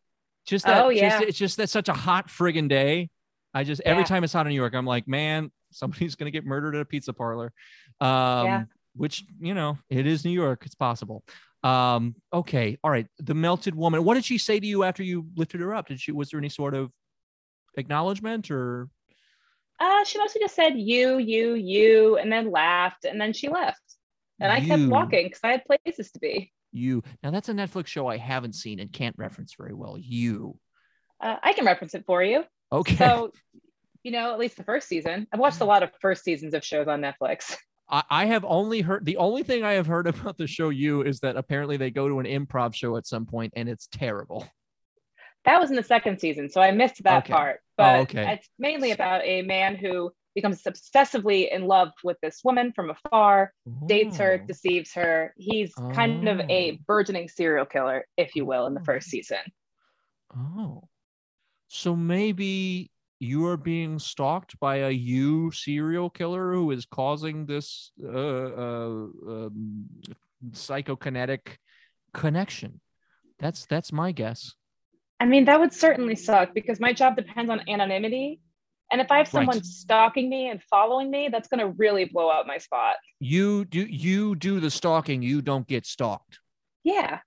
Speaker 1: Just that,
Speaker 2: Oh,
Speaker 1: just-
Speaker 2: yeah.
Speaker 1: it's just that such a hot friggin' day. I just every time it's hot in New York, I'm like, man, somebody's gonna get murdered at a pizza parlor. Um,
Speaker 2: Yeah.
Speaker 1: which you know, it is New York, it's possible. Um, okay, all right. The melted woman. What did she say to you after you lifted her up? Did she was there any sort of acknowledgement or
Speaker 2: Uh, she mostly just said you, you, you, and then laughed, and then she left. And I kept walking because I had places to be.
Speaker 1: you? Now that's a Netflix show I haven't seen and can't reference very well. You.
Speaker 2: Uh, I can reference it for you.
Speaker 1: Okay.
Speaker 2: So, you know, at least the first season. I've watched a mm. lot of first seasons of shows on Netflix.
Speaker 1: I, I have only heard the only thing I have heard about the show you is that apparently they go to an improv show at some point and it's terrible.
Speaker 2: That was in the second season, so I missed that
Speaker 1: Okay.
Speaker 2: part.
Speaker 1: Oh,
Speaker 2: But
Speaker 1: okay.
Speaker 2: it's mainly about a man who becomes obsessively in love with this woman from afar, dates her,
Speaker 1: Oh.
Speaker 2: deceives her. He's kind of a
Speaker 1: Oh.
Speaker 2: burgeoning serial killer, if you will, in the first oh. season.
Speaker 1: Oh. So maybe you are being stalked by a you serial killer who is causing this uh, uh, um, psychokinetic connection. That's that's my guess.
Speaker 2: I mean, that would certainly suck because my job depends on anonymity. And if I have someone
Speaker 1: Right.
Speaker 2: stalking me and following me, that's going to really blow up my spot.
Speaker 1: You do you do the stalking. You don't get stalked.
Speaker 2: Yeah.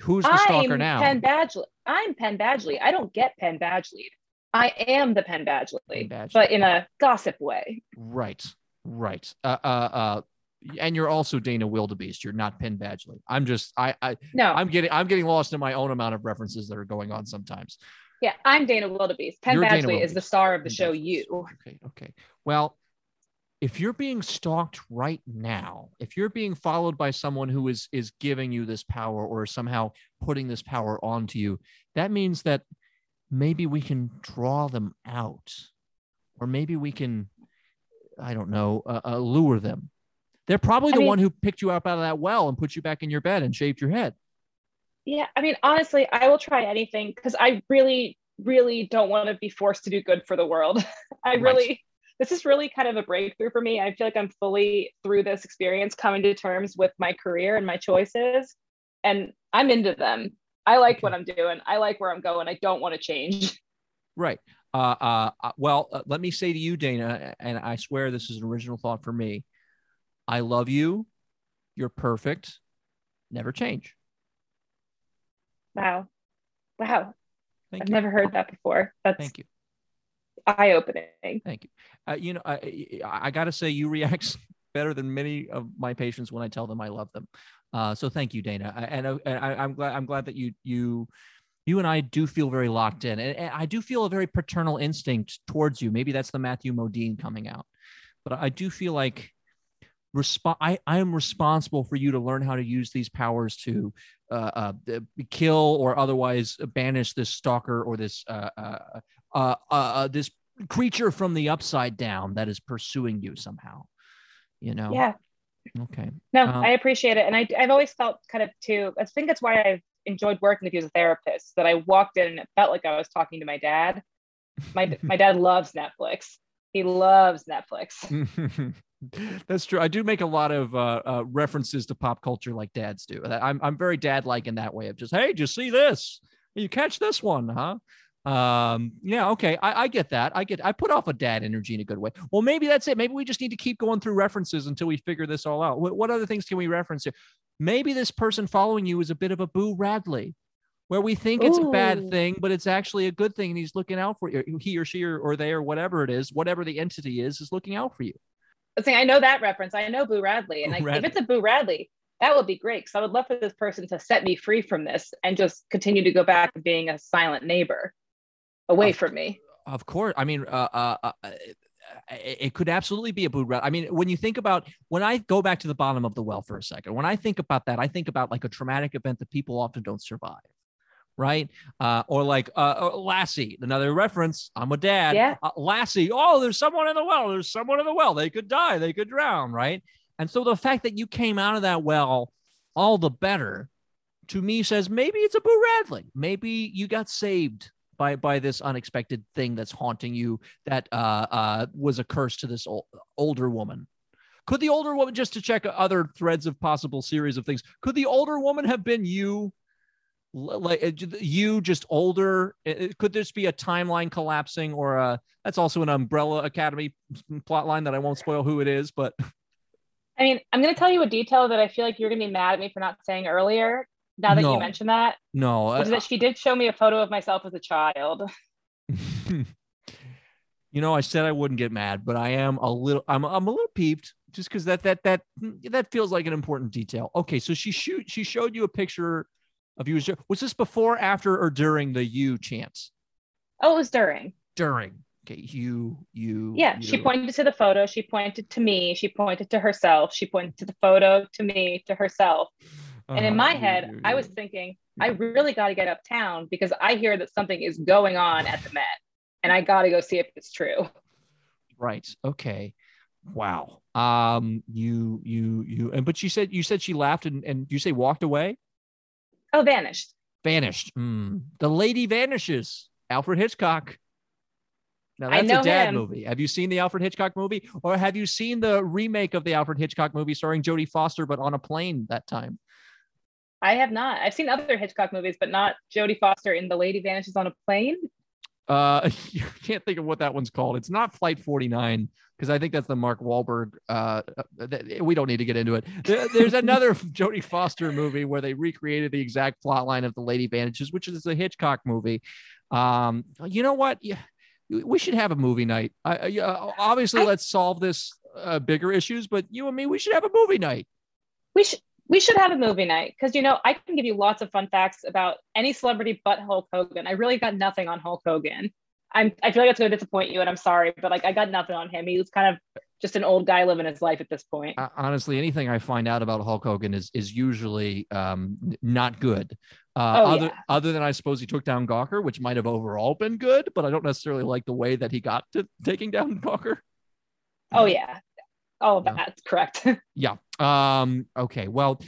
Speaker 1: Who's the stalker
Speaker 2: I'm
Speaker 1: now?
Speaker 2: Penn Badgley. I'm Penn Badgley. I don't get Penn Badgley. I am the Penn Badgley,
Speaker 1: Penn Badgley.
Speaker 2: but in a gossip way.
Speaker 1: Right, right. Uh, uh, uh, and you're also Dana Wildebeest. You're not Penn Badgley. I'm just I I
Speaker 2: No,
Speaker 1: I'm getting I'm getting lost in my own amount of references that are going on sometimes.
Speaker 2: yeah, I'm Dana Wildebeest. Penn
Speaker 1: You're
Speaker 2: Badgley is the star of the
Speaker 1: Penn
Speaker 2: show
Speaker 1: Badgley.
Speaker 2: You.
Speaker 1: Okay, okay. Well, if you're being stalked right now, if you're being followed by someone who is is giving you this power or somehow putting this power onto you, that means that maybe we can draw them out, or maybe we can, I don't know, uh, uh, lure them. They're probably
Speaker 2: I
Speaker 1: the
Speaker 2: mean-
Speaker 1: one who picked you up out of that well and put you back in your bed and shaved your head.
Speaker 2: Yeah, I mean, honestly, I will try anything because I really, really don't want to be forced to do good for the world. I
Speaker 1: Right.
Speaker 2: really, this is really kind of a breakthrough for me. I feel like I'm fully through this experience, coming to terms with my career and my choices, and I'm into them. I like what I'm doing. I like where I'm going. I don't want to change.
Speaker 1: Right. Uh, uh, uh, well, uh, let me say to you, Dana, and I swear this is an original thought for me. I love you. You're perfect. Never change.
Speaker 2: Wow, wow,
Speaker 1: Thank
Speaker 2: I've
Speaker 1: you.
Speaker 2: never heard that before. That's
Speaker 1: Thank you.
Speaker 2: eye opening.
Speaker 1: Thank you. Uh, you know, I, I got to say, you react better than many of my patients when I tell them I love them. Uh, so thank you, Dana. I- And, uh, and I, I'm glad. I'm glad that you you you and I do feel very locked in, and, and I do feel a very paternal instinct towards you. Maybe that's the Matthew Modine coming out, but I do feel like resp- I, I am responsible for you to learn how to use these powers to uh, uh, kill or otherwise banish this stalker or this uh, uh, uh, this creature from the upside down that is pursuing you somehow. You know.
Speaker 2: Yeah,
Speaker 1: Okay.
Speaker 2: no,
Speaker 1: Um,
Speaker 2: I appreciate it, and I, I've always felt kind of too. I think that's why I've enjoyed working with you as a therapist. That I walked in and it felt like I was talking to my dad. My my dad loves Netflix. He loves Netflix.
Speaker 1: That's true. I do make a lot of uh, uh, references to pop culture like dads do. I'm I'm very dad like in that way of just hey, did you see this? You catch this one, huh? Um, yeah, okay, I, I get that. I get. I put off a dad energy in a good way. Well, maybe that's it. Maybe we just need to keep going through references until we figure this all out. What, what other things can we reference here? Maybe this person following you is a bit of a Boo Radley, where we think it's a bad thing, but it's actually a good thing, and he's looking out for you. He or she or, or they or whatever it is, whatever the entity is, is looking out for you.
Speaker 2: I saying I know that reference. I know Boo Radley, and
Speaker 1: Boo Radley.
Speaker 2: if it's a Boo Radley, that would be great because I would love for this person to set me free from this and just continue to go back to being a silent neighbor away
Speaker 1: Of
Speaker 2: from me.
Speaker 1: Of course. I mean, uh, uh, uh, uh, it could absolutely be a Boo Radley. I mean, when you think about when I go back to the bottom of the well for a second, when I think about that, I think about like a traumatic event that people often don't survive, right? Uh, or like uh, uh, Lassie, another reference. I'm a dad.
Speaker 2: Yeah.
Speaker 1: Uh, Lassie. Oh, there's someone in the well. There's someone in the well. They could die. They could drown, right? And so the fact that you came out of that well, all the better. To me, says maybe it's a Boo Radley. Maybe you got saved by by this unexpected thing that's haunting you that uh, uh, was a curse to this ol- older woman. Could the older woman, just to check other threads of possible series of things, could the older woman have been you? Like uh, you, just older. Uh, uh, Could this be a timeline collapsing, or a, that's also an Umbrella Academy plot line that I won't spoil who it is, but
Speaker 2: I mean, I'm going to tell you a detail that I feel like you're going to be mad at me for not saying earlier. Now that
Speaker 1: No.
Speaker 2: you mentioned that,
Speaker 1: no.
Speaker 2: that she did show me a photo of myself as a child.
Speaker 1: you know, I said I wouldn't get mad, but I am a little. I'm I'm a little peeved just because that that that that feels like an important detail. Okay, so she shoot she showed you a picture of you. Was this before, after, or during the you chance?
Speaker 2: Oh, it was during.
Speaker 1: During. Okay, you, you.
Speaker 2: Yeah, she pointed to the photo. She pointed to me. She pointed to herself. She pointed to the photo, to me, to herself. And in my head,
Speaker 1: you,
Speaker 2: I was thinking, I really got to get uptown because I hear that something is going on at the Met, and I got to go see if it's true.
Speaker 1: Right. Okay. Wow. Um. You. You. You. And but you said you said she laughed and and you say walked away.
Speaker 2: Oh, vanished.
Speaker 1: Vanished. Mm. The lady vanishes. Alfred Hitchcock. Now that's a dad
Speaker 2: him.
Speaker 1: movie. Have you seen the Alfred Hitchcock movie, or have you seen the remake of the Alfred Hitchcock movie starring Jodie Foster, but on a plane that time?
Speaker 2: I have not. I've seen other Hitchcock movies, but not Jodie Foster in The Lady Vanishes on a Plane.
Speaker 1: Uh, you can't think of what that one's called. It's not Flight 49 because I think that's the Mark Wahlberg. Uh, uh, we don't need to get into it. There- There's another Jodie Foster movie where they recreated the exact plot line of The Lady Vanishes, which is a Hitchcock movie. Um, you know what? Yeah, we should have a movie night. I, yeah, obviously,
Speaker 2: I-
Speaker 1: let's solve this uh, bigger issues, but you and me, we should have a movie night.
Speaker 2: We should we should have a movie night because you know I can give you lots of fun facts about any celebrity but Hulk Hogan. I really got nothing on Hulk Hogan. I'm I feel like it's going to disappoint you, and I'm sorry, but like I got nothing on him. He was kind of just an old guy living his life at this point.
Speaker 1: Uh, honestly, anything I find out about Hulk Hogan is is usually um, not good. Uh,
Speaker 2: Oh,
Speaker 1: other
Speaker 2: yeah.
Speaker 1: other than I suppose he took down Gawker, which might have overall been good, but I don't necessarily like the way that he got to taking down Gawker.
Speaker 2: Oh yeah, oh
Speaker 1: Yeah.
Speaker 2: that's correct.
Speaker 1: Yeah. Um, okay. Well,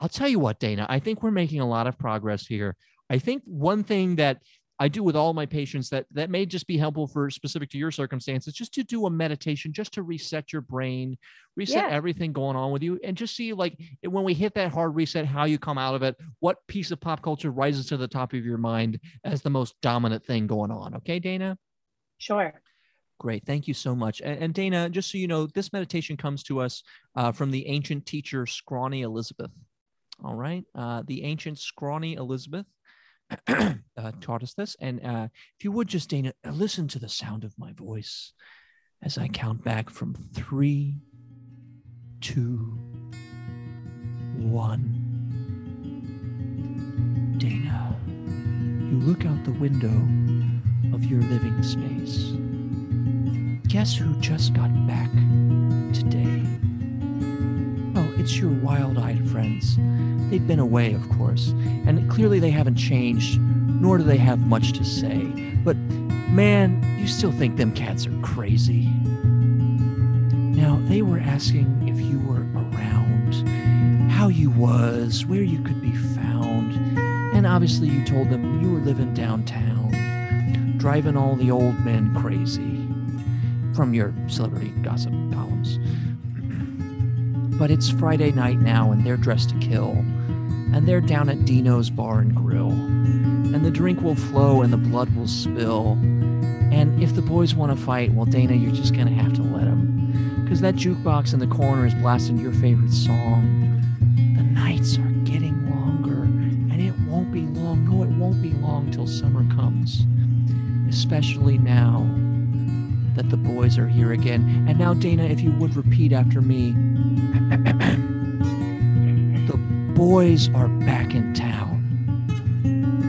Speaker 1: I'll tell you what, Dana, I think we're making a lot of progress here. I think one thing that I do with all my patients that that may just be helpful for specific to your circumstances, just to do a meditation, just to reset your brain, reset
Speaker 2: Yeah.
Speaker 1: everything going on with you, and just see like when we hit that hard reset, how you come out of it, what piece of pop culture rises to the top of your mind as the most dominant thing going on. Okay, Dana?
Speaker 2: sure.
Speaker 1: Great. Thank you so much. And, and Dana, just so you know, this meditation comes to us uh, from the ancient teacher Scrawny Elizabeth. All right. Uh, the ancient Scrawny Elizabeth uh, taught us this. And uh, if you would just, Dana, listen to the sound of my voice as I count back from three, two, one. Dana, you look out the window of your living space. Guess who just got back today? Oh, it's your wild eyed friends. They've been away, of course, and clearly they haven't changed, nor do they have much to say. But man, you still think them cats are crazy. Now, they were asking if you were around, how you was, where you could be found, and obviously you told them you were living downtown, driving all the old men crazy from your celebrity gossip columns. But it's Friday night now, and they're dressed to kill. And they're down at Dino's Bar and Grill. And the drink will flow and the blood will spill. And if the boys want to fight, well, Dana, you're just going to have to let them. Because that jukebox in the corner is blasting your favorite song. The nights are getting longer, and it won't be long. No, it won't be long till summer comes. Especially now that the boys are here again. And now, Dana, if you would repeat after me the boys are back in town.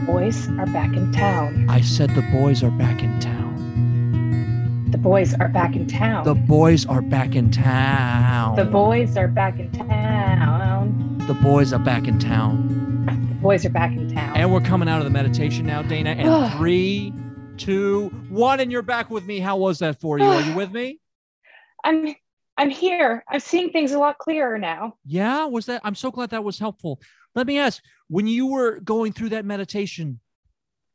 Speaker 2: Boys are back in town.
Speaker 1: I said the boys are back in town.
Speaker 2: The boys are back in town.
Speaker 1: The boys are back in town.
Speaker 2: The boys are back in town.
Speaker 1: The boys are back in town.
Speaker 2: The boys are back in town.
Speaker 1: And we're coming out of the meditation now, Dana. And three, two, one, and you're back with me. How was that for you? Are you with me?
Speaker 2: I'm I'm here. I'm seeing things a lot clearer now.
Speaker 1: Yeah, was that? I'm so glad that was helpful. Let me ask when you were going through that meditation,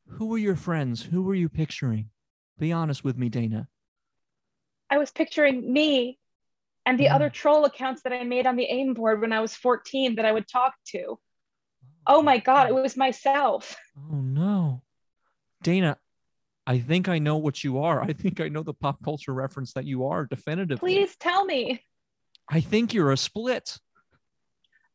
Speaker 1: who were your friends? Who were you picturing? Be honest with me, Dana.
Speaker 2: I was picturing me and the
Speaker 1: Mm.
Speaker 2: other troll accounts that I made on the AIM board when I was 14 that I would talk to. Oh my God, it was myself.
Speaker 1: Oh no. Dana, I think I know what you are. I think I know the pop culture reference that you are definitively.
Speaker 2: Please tell me.
Speaker 1: I think you're a split.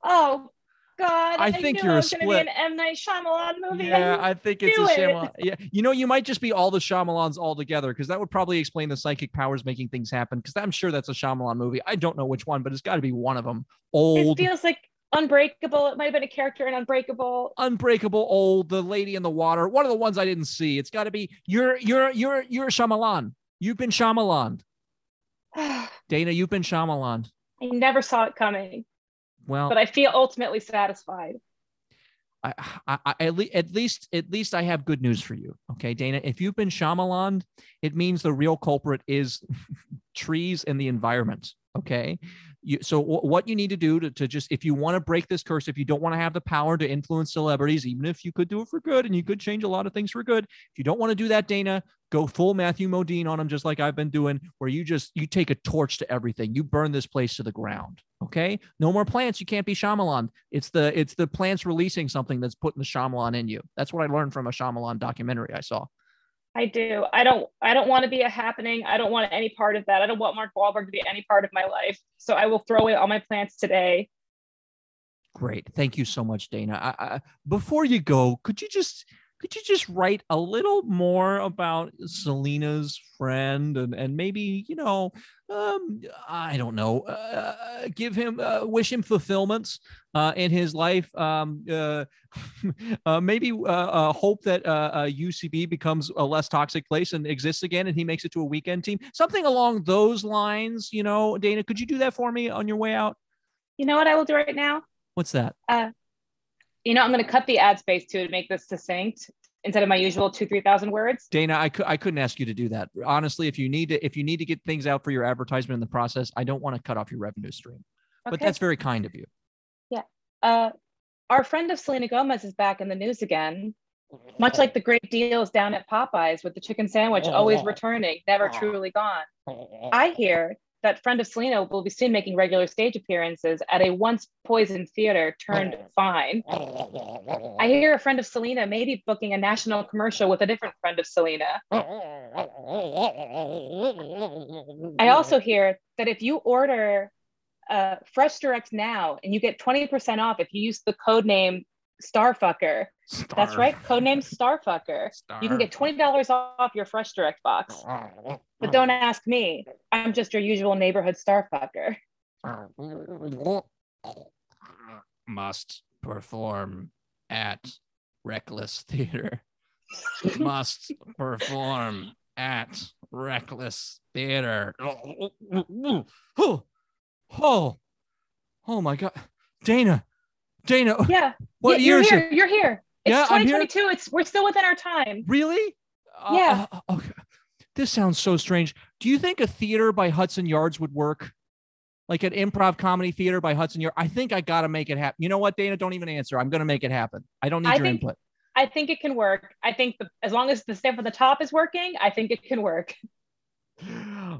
Speaker 2: Oh God,
Speaker 1: I think
Speaker 2: knew
Speaker 1: you're a
Speaker 2: gonna be
Speaker 1: split.
Speaker 2: an M Night Shyamalan movie.
Speaker 1: Yeah,
Speaker 2: I,
Speaker 1: I think it's a
Speaker 2: it.
Speaker 1: Shyamalan. Yeah, you know, you might just be all the Shyamalans all together because that would probably explain the psychic powers making things happen. Because I'm sure that's a Shyamalan movie. I don't know which one, but it's got to be one of them. Old.
Speaker 2: it feels like Unbreakable. It might have been a character in Unbreakable.
Speaker 1: Unbreakable, old, the lady in the water. One of the ones I didn't see. It's got to be you're you're you're you're Shyamalan. You've been Shyamalan. Dana, you've been Shyamalan.
Speaker 2: I never saw it coming,
Speaker 1: Well,
Speaker 2: but I feel ultimately satisfied.
Speaker 1: I, I, I at, le- at least at least I have good news for you. Okay, Dana. If you've been Shyamalan, it means the real culprit is trees and the environment. Okay. You, so w- what you need to do to, to just if you want to break this curse, if you don't want to have the power to influence celebrities, even if you could do it for good and you could change a lot of things for good, if you don't want to do that, Dana, go full Matthew Modine on them, just like I've been doing, where you just you take a torch to everything. You burn this place to the ground. Okay. No more plants. You can't be Shyamalan. It's the it's the plants releasing something that's putting the Shyamalan in you. That's what I learned from a Shyamalan documentary I saw.
Speaker 2: I do. I don't. I don't want to be a happening. I don't want any part of that. I don't want Mark Wahlberg to be any part of my life. So I will throw away all my plants today.
Speaker 1: Great. Thank you so much, Dana. I, I, before you go, could you just could you just write a little more about Selena's friend and and maybe you know um I don't know uh, give him uh, wish him fulfillments uh, in his life um uh, uh maybe uh, uh hope that uh, uh UCB becomes a less toxic place and exists again and he makes it to a weekend team. Something along those lines you know Dana could you do that for me on your way out?
Speaker 2: You know what I will do right now?
Speaker 1: what's that
Speaker 2: You know, I'm going to cut the ad space too to make this succinct instead of my usual two, 3,000 words.
Speaker 1: Dana, I, cou- I couldn't ask you to do that. Honestly, if you need to, if you need to get things out for your advertisement in the process, I don't want to cut off your revenue stream. But that's very kind of you. Yeah.
Speaker 2: Uh, our friend of Selena Gomez is back in the news again. Much like the great deals down at Popeyes with the chicken sandwich always returning, never truly gone. I hear that friend of Selena will be soon making regular stage appearances at a once poisoned theater turned fine. I hear a friend of Selena may be booking a national commercial with a different friend of Selena. I also hear that if you order uh, Fresh Direct now and you get 20% off if you use the code name Starfucker. That's right, code name Starfucker. You can get $20 off your Fresh Direct box. But don't ask me. I'm just your usual neighborhood Starfucker.
Speaker 1: Must perform at Reckless Theater. Must perform at Reckless Theater. Oh, oh, oh, my God. Dana, Dana,
Speaker 2: Yeah.
Speaker 1: what
Speaker 2: yeah,
Speaker 1: year
Speaker 2: you're here.
Speaker 1: it?
Speaker 2: You're here. It's
Speaker 1: Yeah, I'm here.
Speaker 2: 2022. It's we're still within our time.
Speaker 1: Really? Uh,
Speaker 2: Yeah.
Speaker 1: uh, okay. This sounds so strange. Do you think a theater by Hudson Yards would work? Like an improv comedy theater by Hudson Yards? I think I got to make it happen. You know what, Dana? Don't even answer. I'm going to make it happen. I don't need
Speaker 2: I
Speaker 1: your
Speaker 2: think-
Speaker 1: input.
Speaker 2: I think it can work. I think the, as long as the stuff at the top is working, I think it can work.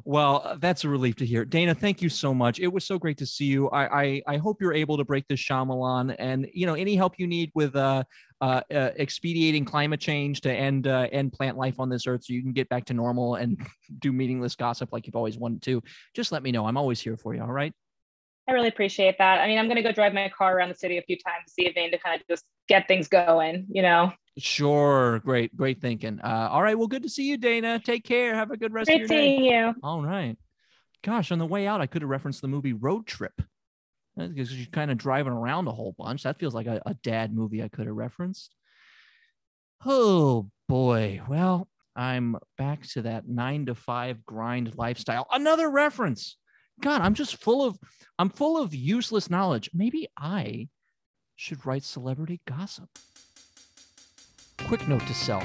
Speaker 1: Well, uh, that's a relief to hear. Dana, thank you so much. It was so great to see you. I I, I hope you're able to break this Shyamalan and you know any help you need with uh, uh, uh expediting climate change to end uh, end plant life on this earth so you can get back to normal and do meaningless gossip like you've always wanted to. Just let me know. I'm always here for you. All right.
Speaker 2: I really appreciate that. I mean, I'm going to go drive my car around the city a few times this evening to kind of just get things going, you know.
Speaker 1: Sure. Great. Great thinking. Uh, all right. Well, good to see you, Dana. Take care. Have a good rest of
Speaker 2: Great
Speaker 1: your day.
Speaker 2: seeing you.
Speaker 1: All right. Gosh, on the way out, I could have referenced the movie Road Trip. Because you're kind of driving around a whole bunch. That feels like a, a dad movie I could have referenced. Oh boy. Well, I'm back to that nine to five grind lifestyle. Another reference. God, I'm just full of I'm full of useless knowledge. Maybe I should write celebrity gossip. Quick note to self.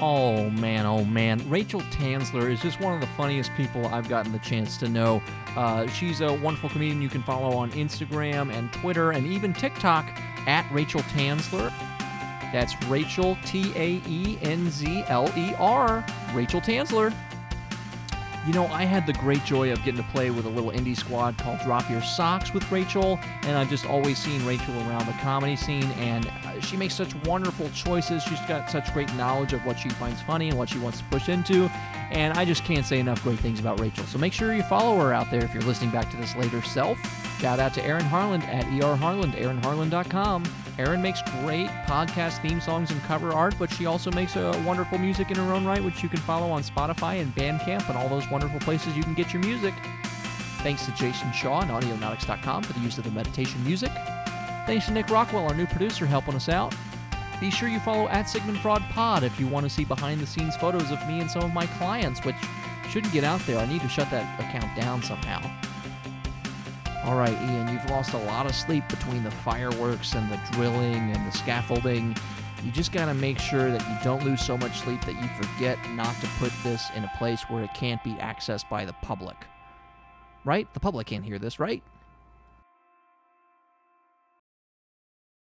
Speaker 1: Oh man, oh man. Rachel Taenzler is just one of the funniest people I've gotten the chance to know. Uh, she's a wonderful comedian you can follow on Instagram and Twitter and even TikTok at Rachel Taenzler. That's Rachel, T A E N Z L E R, Rachel Taenzler. You know, I had the great joy of getting to play with a little indie squad called Drop Your Socks with Rachel, and I've just always seen Rachel around the comedy scene, and uh, she makes such wonderful choices. She's got such great knowledge of what she finds funny and what she wants to push into, and I just can't say enough great things about Rachel. So make sure you follow her out there if you're listening back to this later self. Shout out to Erin Harland at ER Harland, erinharland.com. Erin makes great podcast theme songs and cover art, but she also makes a wonderful music in her own right, which you can follow on Spotify and Bandcamp and all those wonderful places you can get your music. Thanks to Jason Shaw and Audionautix.com for the use of the meditation music. Thanks to Nick Rockwell, our new producer, helping us out. Be sure you follow at Sigmund Fraud Pod if you want to see behind the scenes photos of me and some of my clients, which Shouldn't get out there. I need to shut that account down somehow. All right, Ian, you've lost a lot of sleep between the fireworks and the drilling and the scaffolding. You just got to make sure that you don't lose so much sleep that you forget not to put this in a place where it can't be accessed by the public. Right? The public can't hear this, right?